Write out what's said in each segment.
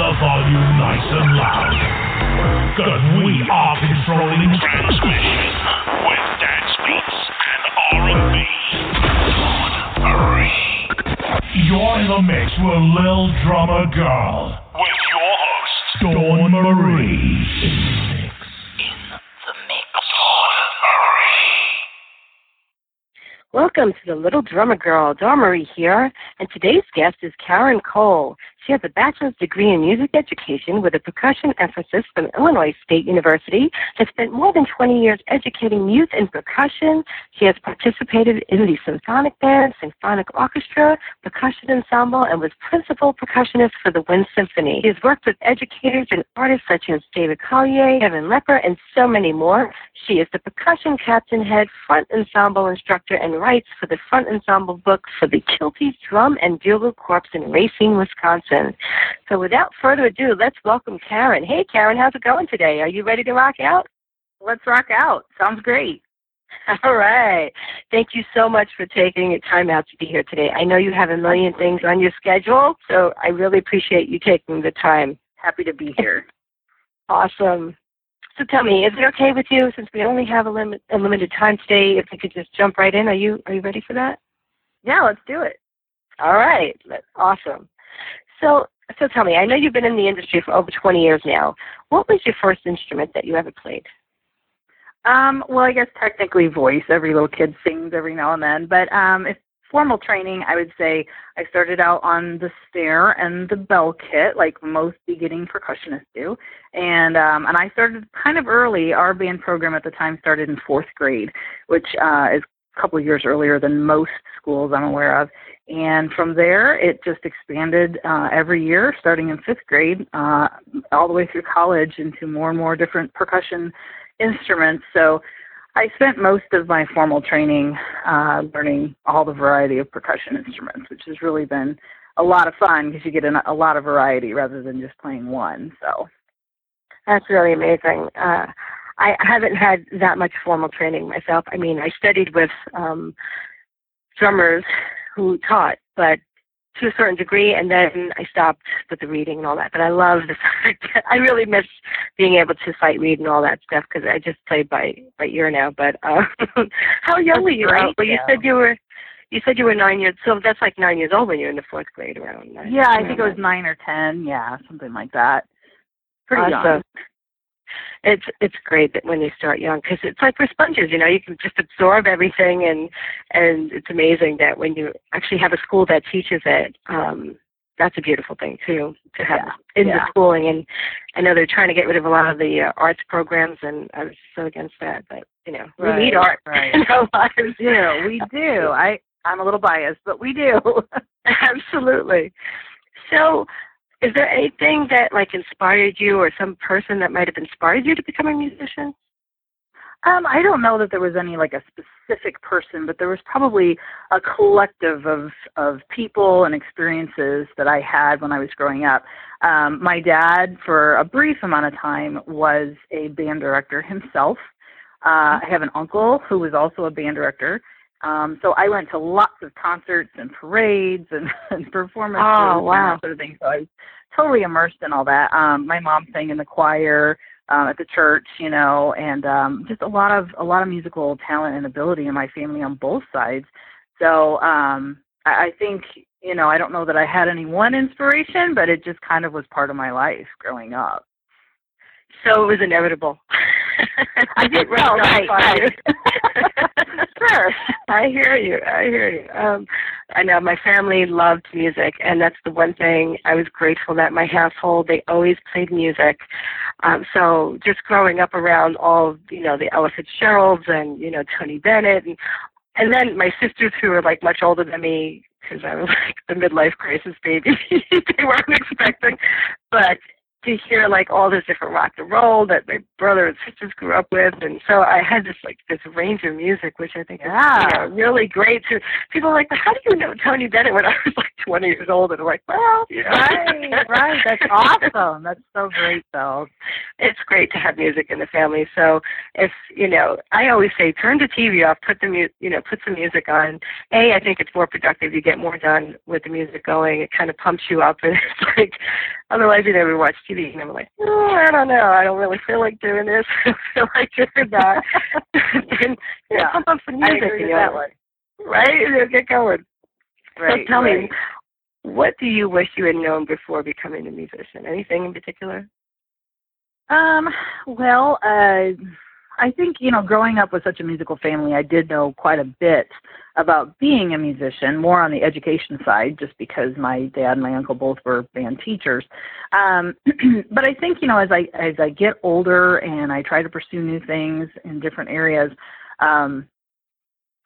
the volume nice and loud. Cause we are controlling Transmission with dance beats and R&B. You're in the mix with Lil Drummer Girl. With your host, Dawn Marie. Welcome to the Little Drummer Girl, Marie here, and today's guest is Karen Cole. She has a bachelor's degree in music education with a percussion emphasis from Illinois State University, has spent more than 20 years educating youth in percussion. She has participated in the symphonic band, symphonic orchestra, percussion ensemble, and was principal percussionist for the Wind Symphony. She has worked with educators and artists such as David Collier, Kevin Lepper, and so many more. She is the percussion captain head, front ensemble instructor, and writes for the front ensemble book for the Kilties Drum and Bugle Corps in Racine, Wisconsin. So without further ado, let's welcome Karen. Hey, Karen, how's it going today? Are you ready to rock out? Let's rock out. Sounds great. All right. Thank you so much for taking the time out to be here today. I know you have a million things on your schedule, so I really appreciate you taking the time. Happy to be here. Awesome. So tell me, is it okay with you since we only have a, limit, a limited time today? If we could just jump right in, are you are you ready for that? Yeah, let's do it. All right. Awesome. So so tell me, I know you've been in the industry for over 20 years now. What was your first instrument that you ever played? Um, well, I guess technically voice. Every little kid sings every now and then. But um, if formal training, I would say I started out on the snare and the bell kit, like most beginning percussionists do. And um, and I started kind of early. Our band program at the time started in fourth grade, which uh, is couple of years earlier than most schools I'm aware of. And from there, it just expanded uh, every year, starting in fifth grade, uh, all the way through college into more and more different percussion instruments. So I spent most of my formal training uh, learning all the variety of percussion instruments, which has really been a lot of fun because you get a, lot of variety rather than just playing one. So That's really amazing. Uh, I haven't had that much formal training myself. I mean, I studied with um, drummers who taught, but to a certain degree, and then I stopped with the reading and all that. But I love the fact that I really miss being able to sight read and all that stuff because I just play by by ear now. But uh, how young were you? Uh, well, you said you were. You said you were nine years, so that's like nine years old when you're in the fourth grade, around. Nine, yeah, I think it was nine or ten. Yeah, something like that. Pretty young. It's it's great that when they start young because it's like we're sponges, you know. You can just absorb everything, and and it's amazing that when you actually have a school that teaches it, um, that's a beautiful thing too to have Yeah, in the yeah. schooling. And I know they're trying to get rid of a lot of the uh, arts programs, and I was so against that. But you know, we need art right. in our lives. We do. We do. I I'm a little biased, but we do. Absolutely. So, is there anything that like inspired you, or some person that might have inspired you to become a musician? Um, I don't know that there was any like a specific person, but there was probably a collective of of people and experiences that I had when I was growing up. Um, my dad, for a brief amount of time, was a band director himself. Uh, I have an uncle who was also a band director. Um, so I went to lots of concerts and parades and, and performances Oh, and wow. that sort of thing. So I was totally immersed in all that. Um, my mom sang in the choir um, at the church, you know, and um, just a lot of a lot of musical talent and ability in my family on both sides. So um, I, I think you know I don't know that I had any one inspiration, but it just kind of was part of my life growing up. So it was inevitable. I did right, right, right. Sure. I hear you. I hear you. Um, I know my family loved music, and that's the one thing I was grateful that my household they always played music. Um, so just growing up around all you know the Ella Fitzgeralds and you know Tony Bennett, and and then my sisters who were like much older than me because I was like the midlife crisis baby they weren't expecting, but to hear like all this different rock and roll that my brother and sisters grew up with, and so I had this like this range of music, which I think is you know, really great. To people are like, how do you know Tony Bennett when I was like 20 years old? And I'm like, well, you know. Right, right. That's awesome. That's so great, though. it's great to have music in the family. So if you know, I always say, turn the TV off, put the mu- you know, put some music on. A, I think it's more productive. You get more done with the music going. It kind of pumps you up, and it's like Otherwise, you never watch TV, and I'm like, oh, I don't know. I don't really feel like doing this. I feel like doing that. and you know, Yeah. pump up some music, you that one. right? You get going. Right. so tell right. me, what do you wish you had known before becoming a musician? Anything in particular? Um, well, uh, I think, you know, growing up with such a musical family, I did know quite a bit about being a musician, more on the education side, just because my dad and my uncle both were band teachers. Um, but I think, you know, as I as I get older and I try to pursue new things in different areas, um,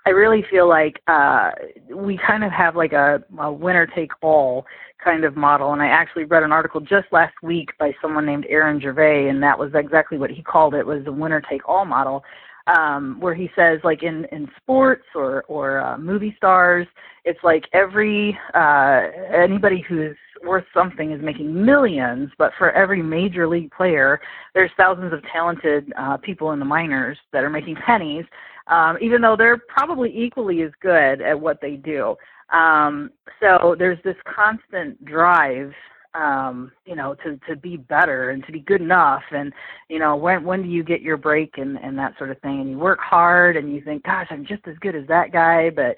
I really feel like uh, we kind of have like a, a winner take all kind of model. And I actually read an article just last week by someone named Aaron Gervais, and that was exactly what he called it was the winner take all model, um, where he says like in in sports or or uh, movie stars, it's like every uh, anybody who's worth something is making millions, but for every major league player, there's thousands of talented uh, people in the minors that are making pennies um, even though they're probably equally as good at what they do. Um, so there's this constant drive, um, you know, to to be better and to be good enough. And you know, when when do you get your break and and that sort of thing? And you work hard and you think, gosh, I'm just as good as that guy. But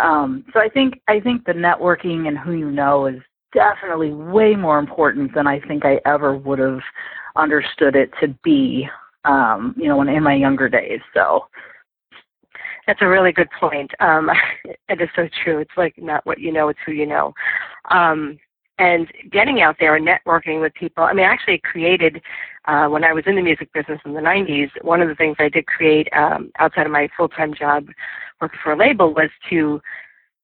um, so I think I think the networking and who you know is definitely way more important than I think I ever would have understood it to be. Um, you know, in, in my younger days. So. That's a really good point. Um, it is so true. It's like not what you know, it's who you know. Um, and getting out there and networking with people. I mean, I actually created, uh, when I was in the music business in the 90s, one of the things I did create um, outside of my full time job working for a label was to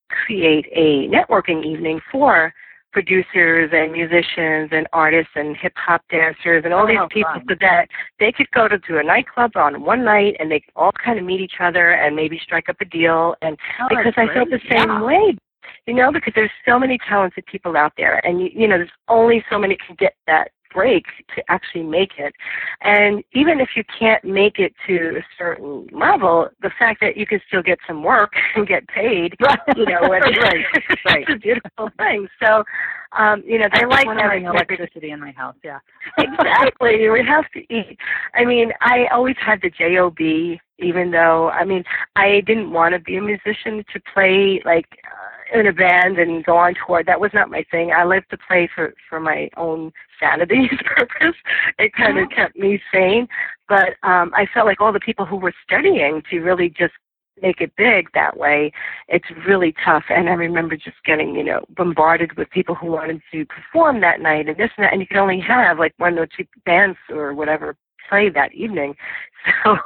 create a networking evening for producers and musicians and artists and hip hop dancers and all Oh, these how people fun. so that they could go to, to a nightclub on one night and they could all kind of meet each other and maybe strike up a deal and Oh, because I felt the same yeah. way. You know, because there's so many talented people out there, and you, you know, there's only so many can get that break to actually make it. And even if you can't make it to a certain level, the fact that you can still get some work and get paid, you know, when, Right, right. it's a beautiful thing. So, um, you know, I like one of my having electricity in my house. Yeah. exactly. We have to eat. I mean, I always had the job, even though I mean, I didn't want to be a musician to play like uh, in a band and go on tour. That was not my thing. I lived to play for for my own sanity's purpose. It kind of kept me sane. But um, I felt like all the people who were studying to really just make it big that way it's really tough and i remember just getting you know bombarded with people who wanted to perform that night and this and that and you could only have like one or two bands or whatever play that evening so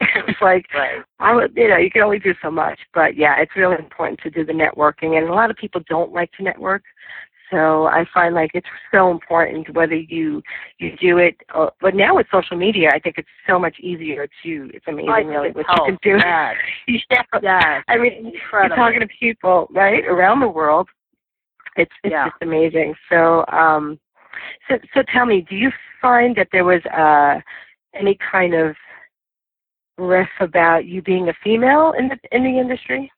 it was like Right. i would you know you can only do so much but yeah it's really important to do the networking and a lot of people don't like to network so i find like it's so important whether you you do it uh, but now with social media i think it's so much easier to it's amazing I really what helps. you can do Yes. yeah Yes. I mean, Incredible. you're talking to people right around the world. It's it's Yeah. just amazing. So, um, so so tell me, do you find that there was uh, any kind of riff about you being a female in the in the industry?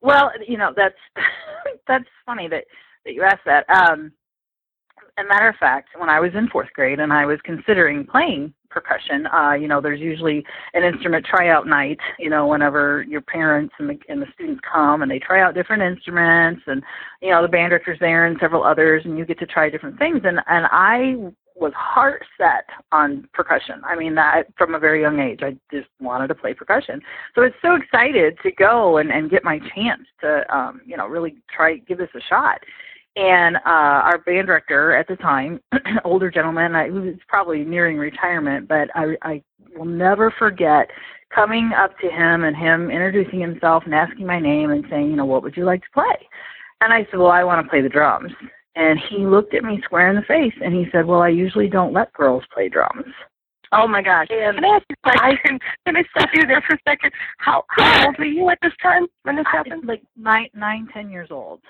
Well, you know that's that's funny that that you asked that. Um, a matter of fact, when I was in fourth grade and I was considering playing percussion, uh, you know, there's usually an instrument tryout night. You know, whenever your parents and the and the students come and they try out different instruments, and you know the band director's there and several others, and you get to try different things. And and I was heart set on percussion. I mean, that from a very young age, I just wanted to play percussion. So I was so excited to go and, and get my chance to, um, you know, really try give this a shot. And uh, our band director at the time, older gentleman, I, who was probably nearing retirement, but I, I will never forget coming up to him and him introducing himself and asking my name and saying, you know, what would you like to play? And I said, well, I want to play the drums. And he looked at me square in the face and he said, well, I usually don't let girls play drums. Oh my gosh! And Can I ask you a question? I, Can I stop you there for a second? How how old were you at this time when this I happened? like nine, nine, ten years old.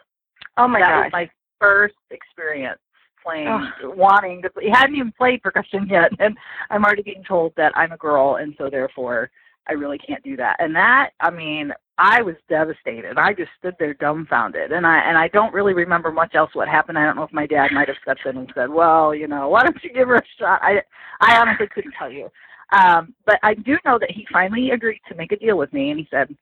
Oh my that gosh! was my first experience playing, wanting to. Play. He hadn't even played percussion yet, and I'm already getting told that I'm a girl, and so therefore I really can't do that. And that, I mean, I was devastated. I just stood there dumbfounded, and I and I don't really remember much else what happened. I don't know if my dad might have stepped in and said, "Well, you know, why don't you give her a shot?" I I honestly couldn't tell you, um, but I do know that he finally agreed to make a deal with me, and he said,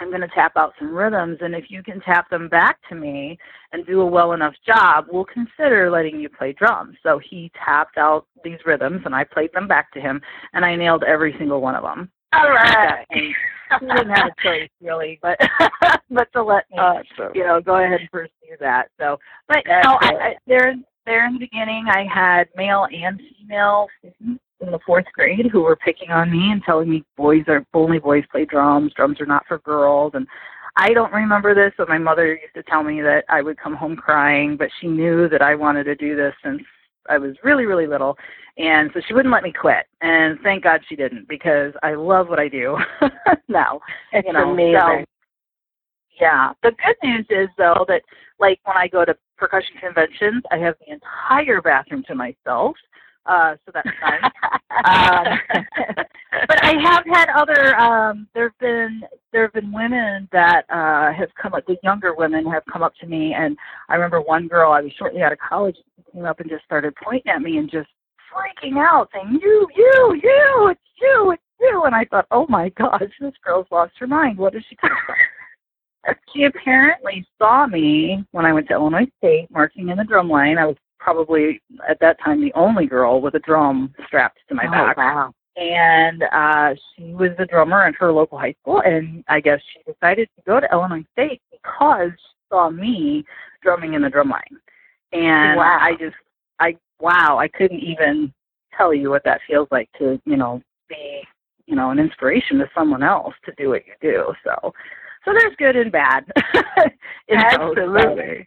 "I'm going to tap out some rhythms, and if you can tap them back to me and do a well enough job, we'll consider letting you play drums." So he tapped out these rhythms, and I played them back to him, and I nailed every single one of them. All right. he didn't have a choice really, but but to let me, Awesome. Uh, you know, go ahead and pursue that. So, but That's no, I. I, there there in the beginning, I had male and female students in the fourth grade who were picking on me and telling me boys are only boys play drums, drums are not for girls, and I don't remember this, but my mother used to tell me that I would come home crying, but she knew that I wanted to do this since I was really, really little. And so she wouldn't let me quit. And thank God she didn't because I love what I do now. It's you know, amazing. so- yeah. The good news is though that like when I go to percussion conventions, I have the entire bathroom to myself. Uh, so that's nice. um, but I have had other. Um, there've been there have been women that uh, have come up. The younger women have come up to me, and I remember one girl. I was shortly out of college. Came up and just started pointing at me and just freaking out, saying, "You, you, you! It's you! It's you!" And I thought, "Oh my gosh, this girl's lost her mind. What is she talking about?" She apparently saw me when I went to Illinois State marching in the drum line. I was probably at that time the only girl with a drum strapped to my oh, back wow. and uh she was the drummer at her local high school and I guess she decided to go to Illinois State because she saw me drumming in the drum line. And Wow. I just I wow, I couldn't even tell you what that feels like to, you know, be, you know, an inspiration to someone else to do what you do. So so there's good and bad. Absolutely.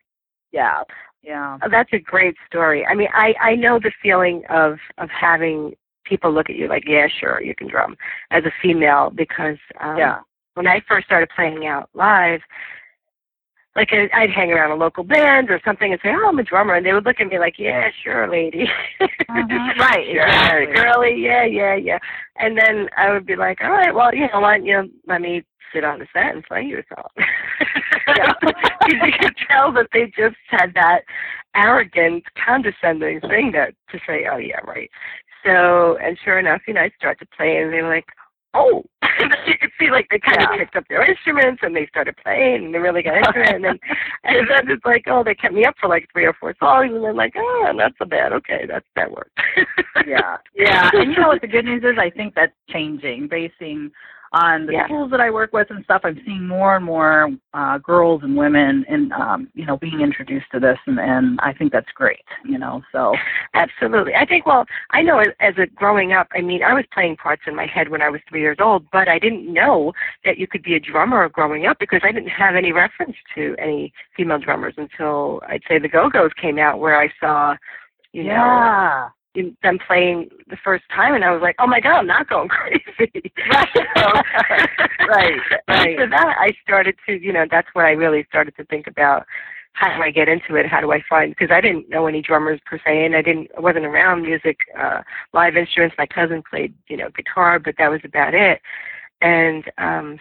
Yeah. Yeah. Oh, That's a great story. I mean, I I know the feeling of of having people look at you like, yeah, sure, you can drum as a female because um, Yeah. when I first started playing out live, like I- I'd hang around a local band or something and say, "Oh, I'm a drummer," and they would look at me like, "Yeah, sure, lady." Mhm. Right, Sure, exactly. girly, yeah, yeah, yeah. And then I would be like, "All right, well, you know, why don't you let me sit on the set and play you a song?" Yeah. you could tell that they just had that arrogant, condescending thing that to say, "Oh yeah, right." So, and sure enough, you know, I start to play, and they're like, "Oh!" And then you could see like they kind of picked up their instruments and they started playing, and they really got into it. And then, and then it's like, oh, they kept me up for like three or four songs, and then like, oh, not so bad. Okay, that's that worked. yeah, yeah. And you know what the good news is? I think that's changing. Basing on the Yeah. schools that I work with and stuff, I'm seeing more and more uh, girls and women, and um, you know, being introduced to this, and, and I think that's great. You know, so Absolutely. I think, well, I know as, as a growing up, I mean, I was playing parts in my head when I was three years old, but I didn't know that you could be a drummer growing up because I didn't have any reference to any female drummers until I'd say the Go Go's came out, where I saw, you know, yeah, in- them playing the first time, and I was like, oh my god, I'm not going crazy. Right. So, Right, right. After that, I started to, you know, that's when I really started to think about how do I get into it? How do I find? Because I didn't know any drummers per se, and I didn't, I wasn't around music, uh, live instruments. My cousin played, you know, guitar, but that was about it. And um,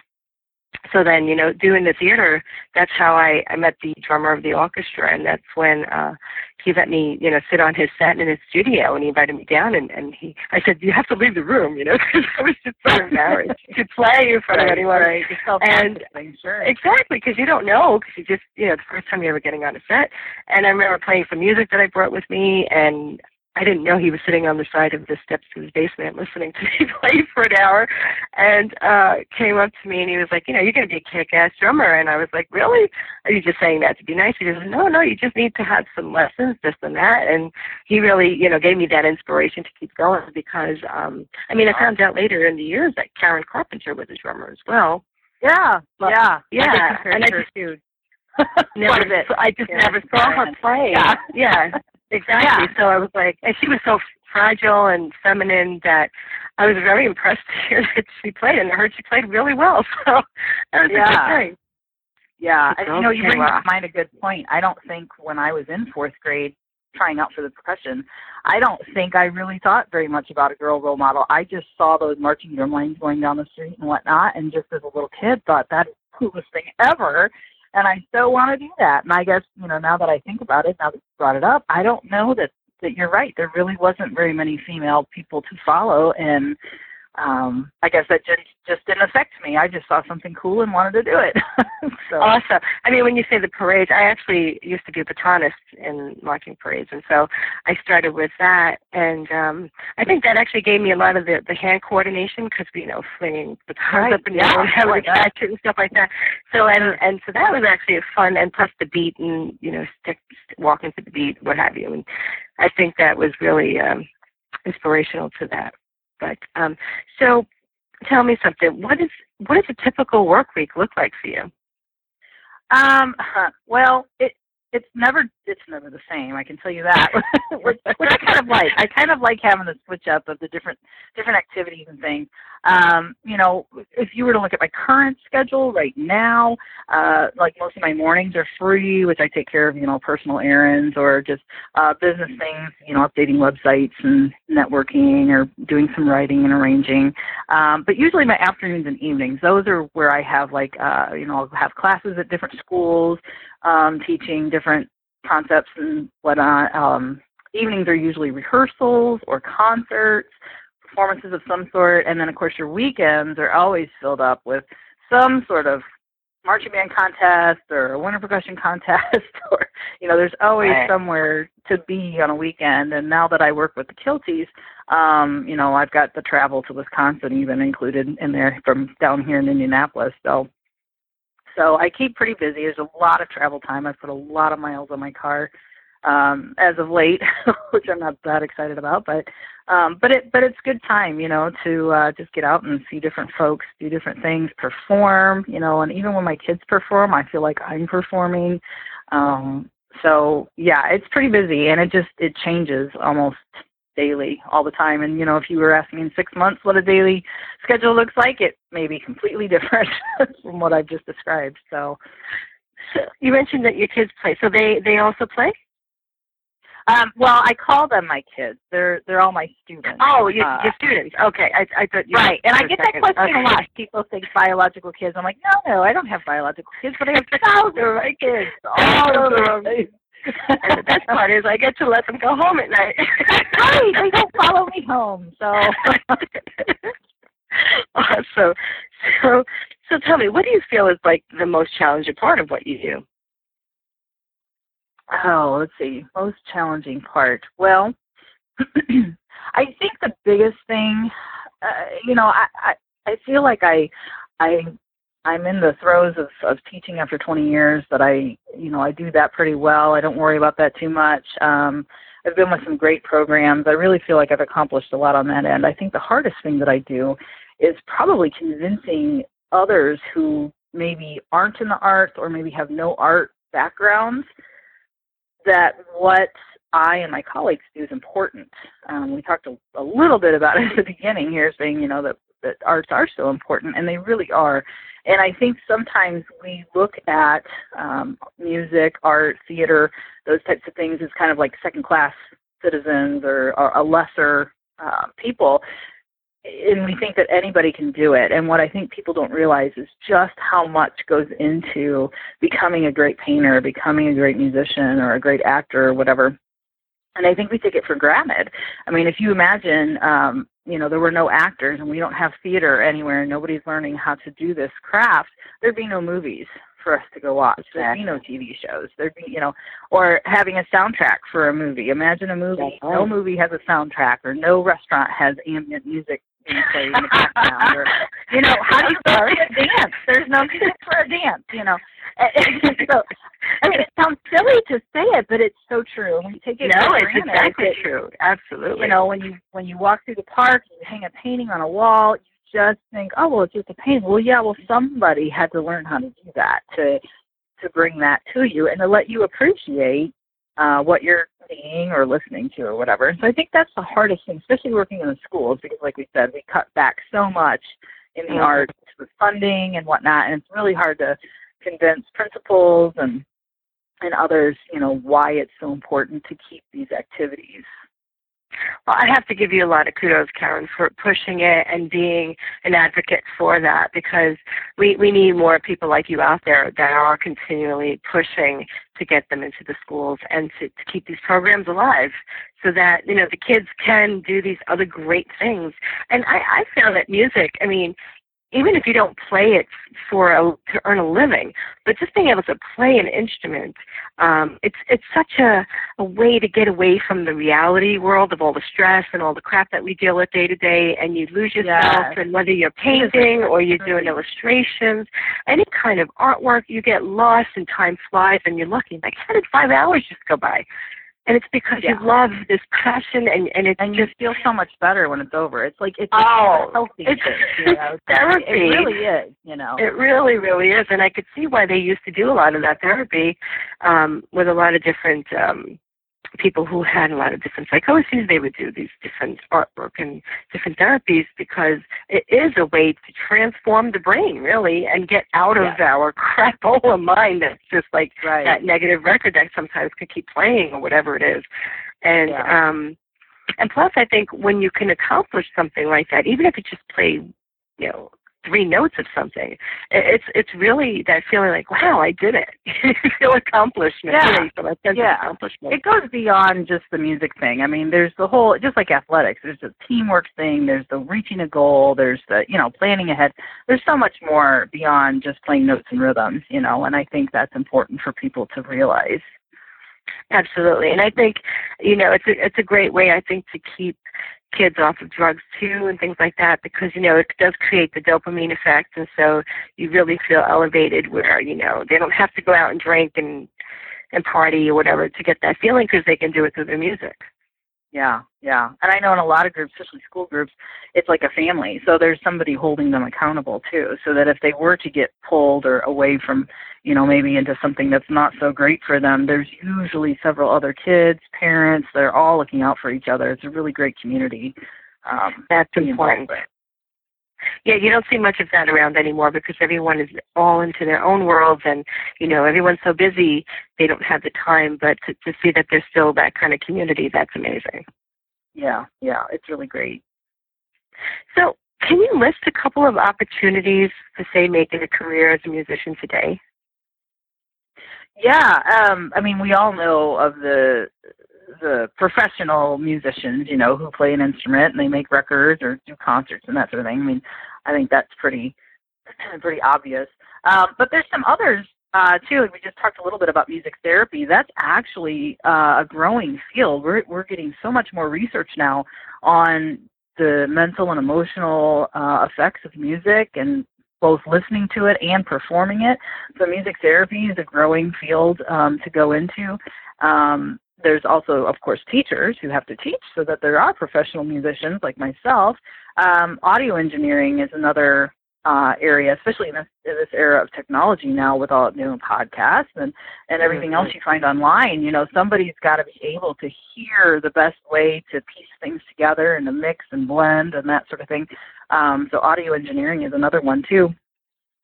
so then, you know, doing the theater, that's how I, I met the drummer of the orchestra, and that's when uh, he let me, you know, sit on his set in his studio, and he invited me down, and, and he, I said, you have to leave the room, you know, because I was just so embarrassed to play in front of right, anyone. right. And- sure. Exactly, because you don't know, because you just, you know, the first time you're ever getting on a set. And I remember playing some music that I brought with me, and I didn't know he was sitting on the side of the steps to his basement listening to me play for an hour, and uh came up to me and he was like, you know, you're going to be a kick-ass drummer. And I was like, really? Are you just saying that to be nice? He goes, no, no, you just need to have some lessons, this and that. And he really, you know, gave me that inspiration to keep going because, um I mean, I found out later in the years that Karen Carpenter was a drummer as well. yeah, Well, yeah, yeah, I and I just- too. never, a. I just Yeah. never saw her play. Yeah. yeah, exactly. Yeah. So I was like, and she was so fragile and feminine that I was very impressed to hear that she played, and I heard she played really well. So that was a Yeah. good thing. Yeah, and you know, you bring came to mind a good point. I don't think when I was in fourth grade trying out for the percussion, I don't think I really thought very much about a girl role model. I just saw those marching drum lines going down the street and whatnot, and just as a little kid thought that is coolest thing ever. And I so want to do that. And I guess, you know, now that I think about it, now that you brought it up, I don't know that that you're right. There really wasn't very many female people to follow and um I guess that just just didn't affect me. I just saw something cool and wanted to do it. so Awesome. I mean, when you say the parades, I actually used to be a batonist in marching parades, and so I started with that, and um I think that actually gave me a lot of the the hand coordination because you know flinging batons Right, up and yeah, down, and like catch it and stuff like that. So and and so that was actually fun, and plus the beat and you know stick, walking to the beat, what have you, and I think that was really um inspirational to that. But um so tell me something. What is what does a typical work week look like for you? Um, well, it it's never it's never the same. I can tell you that, which, which I kind of like. I kind of like having the switch up of the different different activities and things. Um, you know, if you were to look at my current schedule right now, uh, like most of my mornings are free, which I take care of, you know, personal errands or just uh, business things, you know, updating websites and networking or doing some writing and arranging. Um, but usually my afternoons and evenings, those are where I have like, uh, you know, I'll have classes at different schools, um, teaching different concepts and whatnot. Um, evenings are usually rehearsals or concerts, performances of some sort, and then of course your weekends are always filled up with some sort of marching band contest or a winter percussion contest or you know there's always Right. somewhere to be on a weekend. And now that i work with the kilties um you know i've got the travel to wisconsin even included in there from down here in indianapolis. So so i keep pretty busy. There's a lot of travel time. I've put a lot of miles on my car um as of late which i'm not that excited about but um but it but it's good time you know to uh just get out and see different folks do different things perform you know and even when my kids perform i feel like i'm performing um so yeah it's pretty busy and it just it changes almost daily all the time and you know if you were asking in six months what a daily schedule looks like it may be completely different from what i've just described So you mentioned that your kids play. So they they also play? Um well i call them my kids they're they're all my students Oh, your, Uh, your students. Okay, I I thought you Right, and I get that question Okay. a lot. People think biological kids. I'm like, no, no, I don't have biological kids, but I have thousands of my kids all over the and the best part is I get to let them go home at night. right, they don't follow me home. So, awesome. So, so tell me, what do you feel is like the most challenging part of what you do? Oh, let's see, most challenging part. Well, I think the biggest thing, uh, you know, I, I I feel like I I I'm in the throes of of teaching after 20 years. That I you know I do that pretty well. I don't worry about that too much. Um, I've been with some great programs. I really feel like I've accomplished a lot on that end. I think the hardest thing that I do is probably convincing others who maybe aren't in the arts or maybe have no art backgrounds that what I and my colleagues do is important. Um, we talked a, a little bit about it at the beginning here, saying you know that that arts are so important, and they really are. And I think sometimes we look at um, music, art, theater, those types of things as kind of like second class citizens or, or a lesser uh, people. And we think that anybody can do it. And what I think people don't realize is just how much goes into becoming a great painter, becoming a great musician, or a great actor, or whatever. And I think we take it for granted. I mean, if you imagine, um, you know, there were no actors and we don't have theater anywhere and nobody's learning how to do this craft, there'd be no movies for us to go watch. There'd be no TV shows. There'd be, you know, or having a soundtrack for a movie. Imagine a movie. Right. No movie has a soundtrack or no restaurant has ambient music in the background or you know, how do you start a dance? There's no music for a dance, you know. so, I mean, it sounds silly to say it, but it's so true. When you take it no, for it's granted, exactly it- true. Absolutely. You know, when you when you walk through the park, and you hang a painting on a wall, you just think, oh well, it's just a painting. Well, yeah, well, somebody had to learn how to do that to to bring that to you and to let you appreciate uh, what you're seeing or listening to or whatever. So I think that's the hardest thing, especially working in the schools, because like we said, we cut back so much in the Mhm. arts with funding and whatnot, and it's really hard to convince principals and and others, you know, why it's so important to keep these activities Well, I have to give you a lot of kudos, Karen, for pushing it and being an advocate for that because we, we need more people like you out there that are continually pushing to get them into the schools and to, to keep these programs alive so that, you know, the kids can do these other great things. And I, I feel that music, I mean, even if you don't play it for a, to earn a living, but just being able to play an instrument, um, it's it's such a, a way to get away from the reality world of all the stress and all the crap that we deal with day to day, and you lose yourself. Yes. And whether you're painting or you're doing illustrations, any kind of artwork, you get lost and time flies, and you're looking like how did five hours just go by? And it's because Yeah. you love this passion, and and it's and you just feel so much better when it's over. It's like it's Oh, a healthy it's thing, you know? therapy. It really is, you know. It really, really is, and I could see why they used to do a lot of that therapy um, with a lot of different um, people who had a lot of different psychoses. They would do these different artwork and different therapies because it is a way to transform the brain, really, and get out of Yeah. our crapola mind that's just like right. that negative record that sometimes can keep playing or whatever it is. And Yeah. um and plus I think when you can accomplish something like that, even if you just play, you know, three notes of something. It's it's really that feeling like, wow, I did it. you feel accomplishment. Yeah. You know, feel that sense Yeah. accomplishment. it goes beyond just the music thing. I mean, there's the whole, just like athletics, there's the teamwork thing, there's the reaching a goal, there's the, you know, planning ahead. There's so much more beyond just playing notes and rhythms, you know, and I think that's important for people to realize. Absolutely, and I think you know it's a it's a great way I think to keep kids off of drugs too and things like that because you know it does create the dopamine effect and so you really feel elevated where you know they don't have to go out and drink and and party or whatever to get that feeling because they can do it through their music. Yeah, yeah. And I know in a lot of groups, especially school groups, it's like a family. So there's somebody holding them accountable too. So that if they were to get pulled or away from, you know, maybe into something that's not so great for them, there's usually several other kids, parents, they're all looking out for each other. It's a really great community. Um, That's involved important. with. Yeah, you don't see much of that around anymore because everyone is all into their own worlds and, you know, everyone's so busy they don't have the time. But to, to see that there's still that kind of community, that's amazing. Yeah, yeah. It's really great. So, can you list a couple of opportunities to say making a career as a musician today? Yeah, um, I mean, we all know of the the professional musicians, you know, who play an instrument and they make records or do concerts and that sort of thing. I mean, I think that's pretty pretty obvious. Um, but there's some others uh, too. Like we just talked a little bit about music therapy. That's actually uh, a growing field. We're we're getting so much more research now on the mental and emotional uh, effects of music and both listening to it and performing it. So music therapy is a growing field um, to go into. Um, there's also, of course, teachers who have to teach so that there are professional musicians like myself. Um, audio engineering is another uh, area, especially in this, in this era of technology now with all know podcasts and and everything else you find online. You know, somebody's got to be able to hear the best way to piece things together and to mix and blend and that sort of thing. Um, so audio engineering is another one too.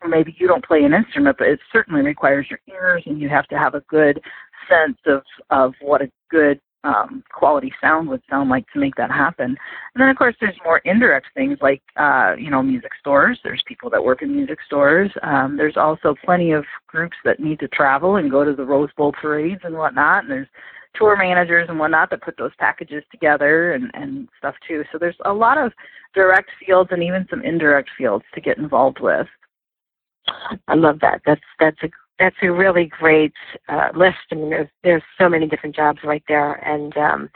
Maybe you don't play an instrument, but it certainly requires your ears, and you have to have a good sense of of what a good um, quality sound would sound like to make that happen. And then, of course, there's more indirect things like, uh, you know, music stores. There's people that work in music stores. Um, there's also plenty of groups that need to travel and go to the Rose Bowl parades and whatnot. And there's tour managers and whatnot that put those packages together and, and stuff too. So there's a lot of direct fields and even some indirect fields to get involved with. I love that. That's that's a that's a really great uh, list. I mean, there's there's so many different jobs right there, and um,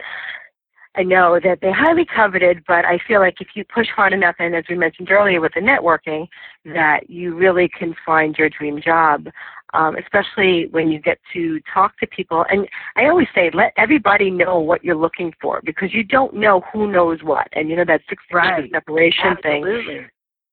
I know that they're highly coveted. But I feel like if you push hard enough, and as we mentioned earlier with the networking, that you really can find your dream job. Um, especially when you get to talk to people, and I always say, let everybody know what you're looking for because you don't know who knows what, and you know that six Right. separation thing.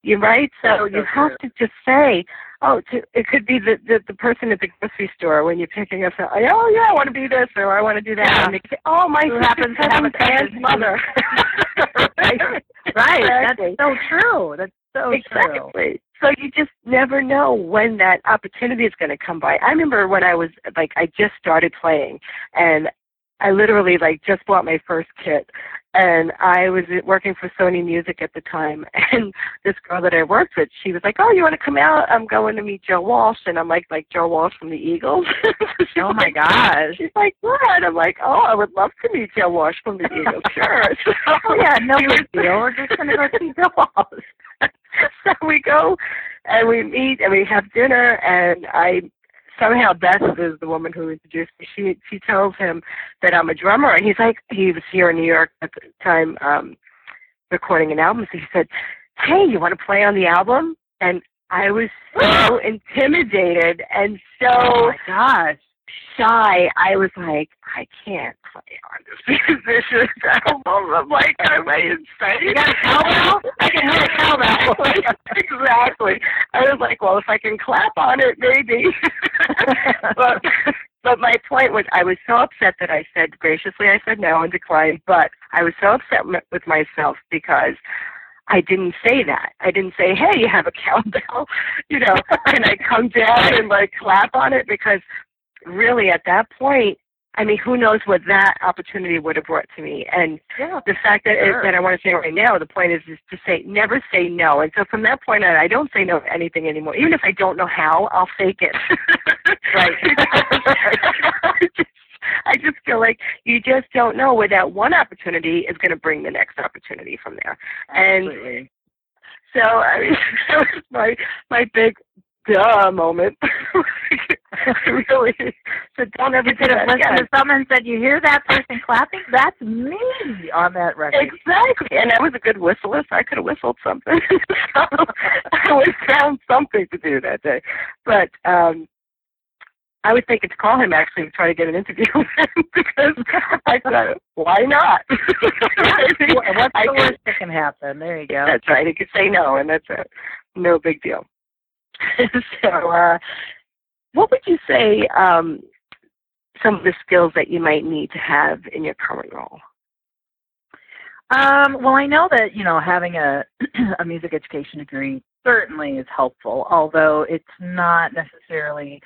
You're right. So you have to just say, oh, to, it could be the, the the person at the grocery store when you're picking up. Oh yeah, I want to be this or I want to do that. Yeah. And they say, oh, my Who happens to have a cousin mother. right. Right. Exactly. That's so true. That's so true. So you just never know when that opportunity is going to come by. I remember when I was like I just started playing and I literally like just bought my first kit and I was working for Sony Music at the time. And this girl that I worked with, she was like, "Oh, you want to come out? I'm going to meet Joe Walsh." And I'm like, "Like Joe Walsh from the Eagles?" oh my gosh! She's like, "What?" I'm like, "Oh, I would love to meet Joe Walsh from the Eagles." Sure. So, oh yeah, no big deal. We're just gonna go see Joe Walsh. so we go and we meet and we have dinner and I somehow Beth is the woman who introduced me. She she tells him that I'm a drummer, and he's like he was here in New York at the time um, recording an album. So he said, "Hey, you want to play on the album?" And I was so intimidated and so oh my gosh shy. I was like, I can't play on this musician album. I'm like, am I insane? You got a cowbell? I can hear a cowbell. exactly. I was like, well, if I can clap on it, maybe. but but my point was, I was so upset that I said graciously, I said no and declined. But I was so upset with myself because. I didn't say that. I didn't say, "Hey, you have a cowbell," you know, can I come down and like clap on it? Because really at that point, I mean, who knows what that opportunity would have brought to me? And yeah, the fact that sure. it, that I want to say right now, the point is, is to say never say no. And so from that point on, I don't say no to anything anymore. Even if I don't know how, I'll fake it. right. I, just, I just feel like you just don't know where that one opportunity is going to bring the next opportunity from there. Absolutely. And so I mean, that was my my big duh moment. really. So don't ever do that listen again. to someone said, "You hear that person clapping? That's me on that record." Exactly, and I was a good whistler, so I could have whistled something. so I was found something to do that day. But um I was thinking to call him actually to try to get an interview with him because I thought, why not? What's the could- worst that can happen? There you go. That's right. He could say no, and that's it. No big deal. so, uh, what would you say um, some of the skills that you might need to have in your current role? Um, well, I know that you know having a a music education degree certainly is helpful, although it's not necessarily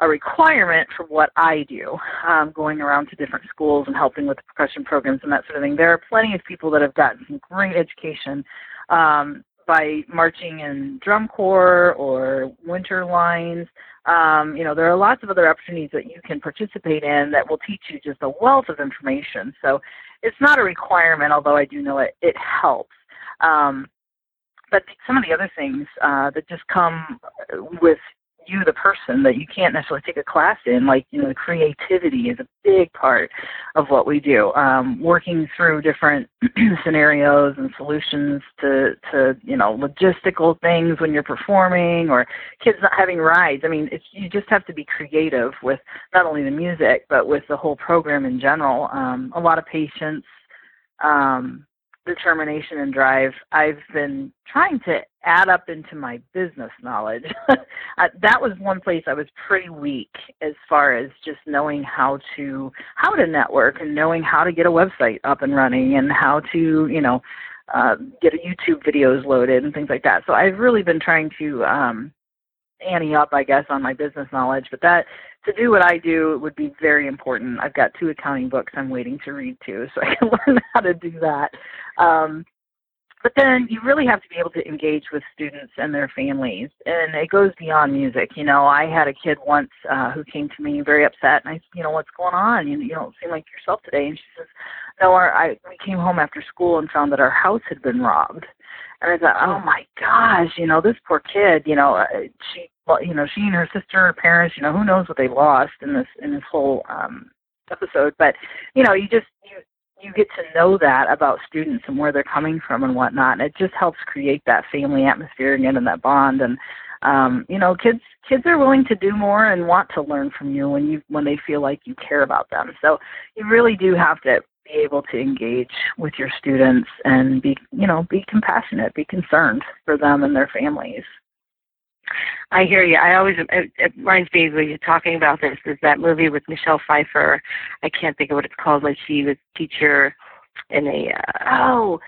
a requirement for what I do. Um, going around to different schools and helping with the percussion programs and that sort of thing. There are plenty of people that have gotten some great education um, by marching in drum corps or winter lines. Um, you know, there are lots of other opportunities that you can participate in that will teach you just a wealth of information. So it's not a requirement, although I do know it, it helps. Um, but some of the other things uh, that just come with you, the person, that you can't necessarily take a class in, like, you know, the creativity is a big part of what we do. Um, working through different scenarios and solutions to, to, you know, logistical things when you're performing or kids not having rides. I mean, it's, you just have to be creative with not only the music, but with the whole program in general. Um, a lot of patience, um, determination and drive I've been trying to add up into my business knowledge. uh, that was one place I was pretty weak as far as just knowing how to how to network and knowing how to get a website up and running and how to, you know, uh, get YouTube videos loaded and things like that. So I've really been trying to um ante up, I guess, on my business knowledge. But that to do what I do would be very important. I've got two accounting books I'm waiting to read too, so I can learn how to do that. Um, but then you really have to be able to engage with students and their families, and it goes beyond music. You know, I had a kid once uh, who came to me very upset, and I said, you know, what's going on? You, you don't seem like yourself today. And she says, no, our, I we came home after school and found that our house had been robbed. And I thought, oh my gosh, you know, this poor kid, you know, uh, she, you know, she and her sister, her parents, you know, who knows what they lost in this in this whole um episode. But you know, you just you you get to know that about students and where they're coming from and whatnot. And it just helps create that family atmosphere again and that bond. And um, you know, kids kids are willing to do more and want to learn from you when you when they feel like you care about them. So you really do have to be able to engage with your students and be you know be compassionate, be concerned for them and their families. I hear you. I always it, it reminds me when you're talking about this is that movie with Michelle Pfeiffer. I can't think of what it's called. Like she was teacher in a uh, Oh,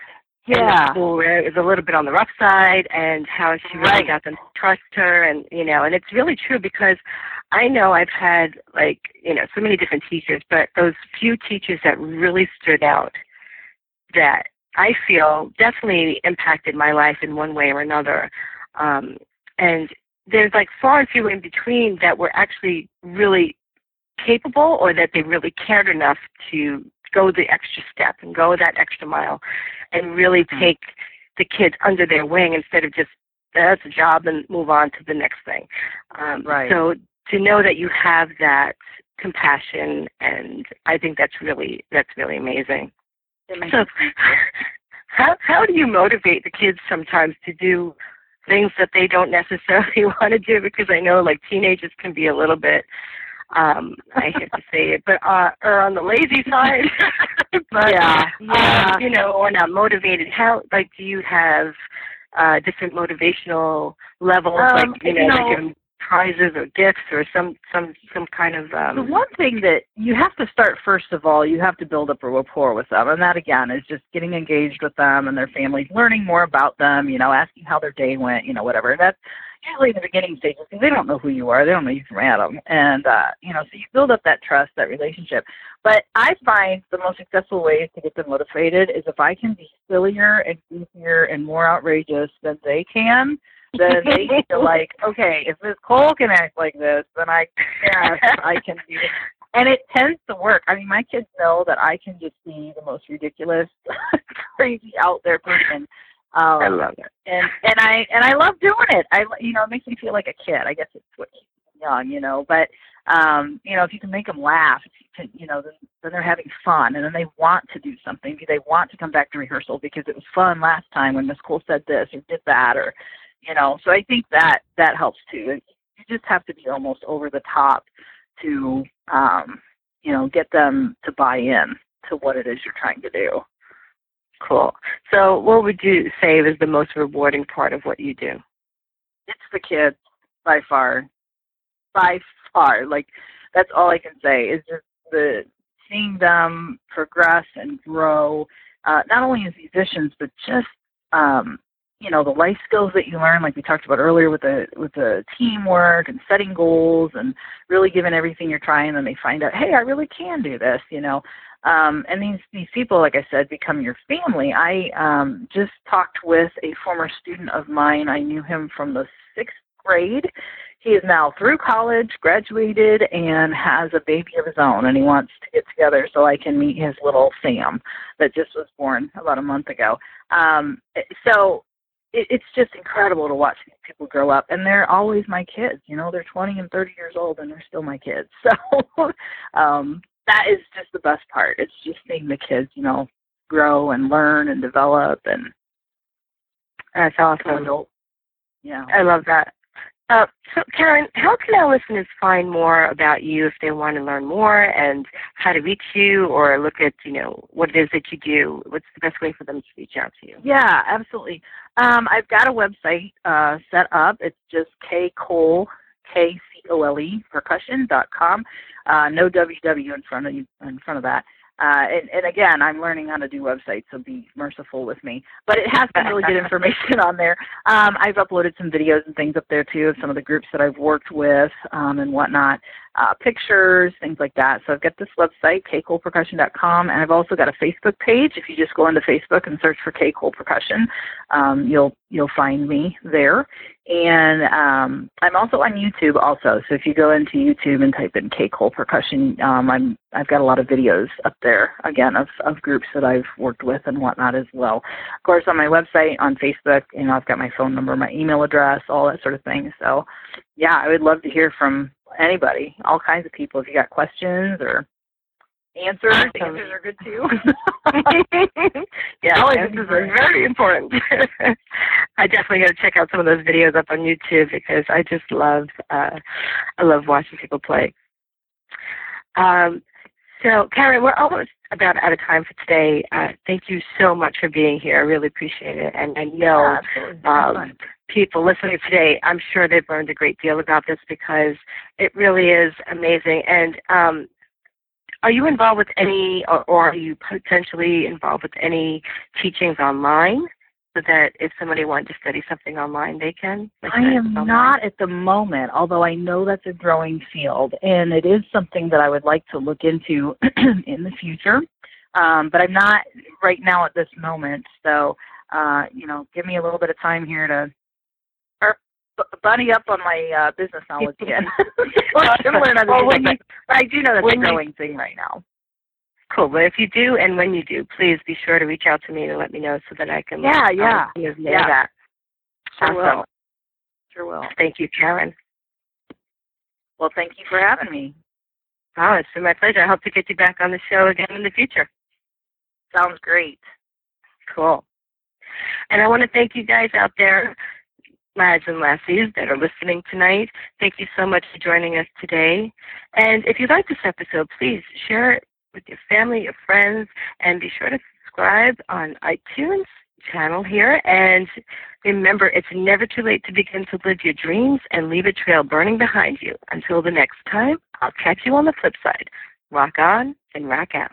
yeah. school where it was a little bit on the rough side and how she really Right. got them to trust her and you know and it's really true because I know I've had like you know so many different teachers but those few teachers that really stood out that I feel definitely impacted my life in one way or another. Um, and there's like far and few in between that were actually really capable or that they really cared enough to go the extra step and go that extra mile and really Mm-hmm. take the kids under their wing instead of just that's a job and move on to the next thing. Um, Right. So to know that you have that compassion and I think that's really that's really amazing. So how how do you motivate the kids sometimes to do things that they don't necessarily want to do because I know like teenagers can be a little bit um I hate to say it, but uh or on the lazy side. but Yeah, yeah. um, you know, or not motivated. How like do you have uh different motivational levels Um, like you know, they know- give prizes or gifts or some some some kind of um the one thing that you have to start first of all, you have to build up a rapport with them, and that again is just getting engaged with them and their families, learning more about them. You know, asking how their day went. You know, whatever. That's usually the beginning stages because they don't know who you are. They don't know you from Adam, and uh, you know, so you build up that trust, that relationship. But I find the most successful ways to get them motivated is if I can be sillier and goofier and more outrageous than they can. Then they feel like, okay, if Miss Cole can act like this, then I guess I can do it. And it tends to work. I mean, my kids know that I can just be the most ridiculous, crazy, out there person. Um, I love it. and and I and I love doing it. I you know it makes me feel like a kid. I guess it's what keeps me young, you know. But um, you know, if you can make them laugh, if you can, you know, then then they're having fun, and then they want to do something. They want to come back to rehearsal because it was fun last time when Miss Cole said this or did that, or you know. So I think that that helps too. And You just have to be almost over the top to um, you know get them to buy in to what it is you're trying to do. Cool. So what would you say is the most rewarding part of what you do? it's the kids by far by far like that's all i can say is just the seeing them progress and grow uh not only as musicians but just um you know the life skills that you learn like we talked about earlier with the with the teamwork and setting goals and really giving everything you're trying and they find out hey i really can do this you know um, and these these people, like I said, become your family. I um, just talked with a former student of mine. I knew him from the sixth grade. He is now through college, graduated, and has a baby of his own. And he wants to get together so I can meet his little Sam that just was born about a month ago. Um, so it, it's just incredible to watch these people grow up, and they're always my kids. You know, they're 20 and 30 years old, and they're still my kids. So um, that is just the best part. It's just seeing the kids, you know, grow and learn and develop and That's awesome. adult. Yeah. I love that. Uh, so, Karen, how can our listeners find more about you if they want to learn more and how to reach you or look at, you know, what it is that you do? What's the best way for them to reach out to you? Yeah, absolutely. Um, I've got a website uh, set up. It's just K Cole K C O L E percussion dot com. Uh, no WW in front of you in front of that. Uh, and, and again, I'm learning how to do websites, so be merciful with me. But it has some really good information on there. Um, I've uploaded some videos and things up there too of some of the groups that I've worked with um, and whatnot, uh, pictures, things like that. So I've got this website, kcolepercussion.com, and I've also got a Facebook page. If you just go into Facebook and search for K Cole Percussion, um, you'll you'll find me there. And um, I'm also on YouTube also. So if you go into YouTube and type in K Cole Percussion, um, I'm I've got a lot of videos up there again of of groups that I've worked with and whatnot as well. Of course, on my website, on Facebook, you know, I've got my phone number, my email address, all that sort of thing. So, yeah, I would love to hear from anybody, all kinds of people. If you got questions or answers, Awesome. answers are good too. yeah, answers are very important. I definitely got to check out some of those videos up on YouTube because I just love uh, I love watching people play. Um, so, Karen, we're almost about out of time for today. Uh, thank you so much for being here. I really appreciate it, and I know um, people listening today, I'm sure they've learned a great deal about this because it really is amazing. And um, are you involved with any, or, or are you potentially involved with any teachings online? So that if somebody wanted to study something online, they can. Like I am online? not at the moment, although I know that's a growing field, and it is something that I would like to look into in the future. Um, but I'm not right now at this moment. So, uh, you know, give me a little bit of time here to b- bunny up on my uh, business knowledge again. or I can learn other Well, when you- but I do know that's a when you- growing thing right now. Cool. But if you do, and when you do, please be sure to reach out to me and let me know so that I can Yeah, let yeah. um, know Yeah. that. Sure awesome. will. Sure will. Thank you, Karen. Well, thank you for having me. Oh, it's been my pleasure. I hope to get you back on the show again in the future. Sounds great. Cool. And I want to thank you guys out there, lads and lassies that are listening tonight. Thank you so much for joining us today. And if you like this episode, please share it with your family, your friends, and be sure to subscribe on iTunes channel here. And remember, it's never too late to begin to live your dreams and leave a trail burning behind you. Until the next time, I'll catch you on the flip side. Rock on and rock out.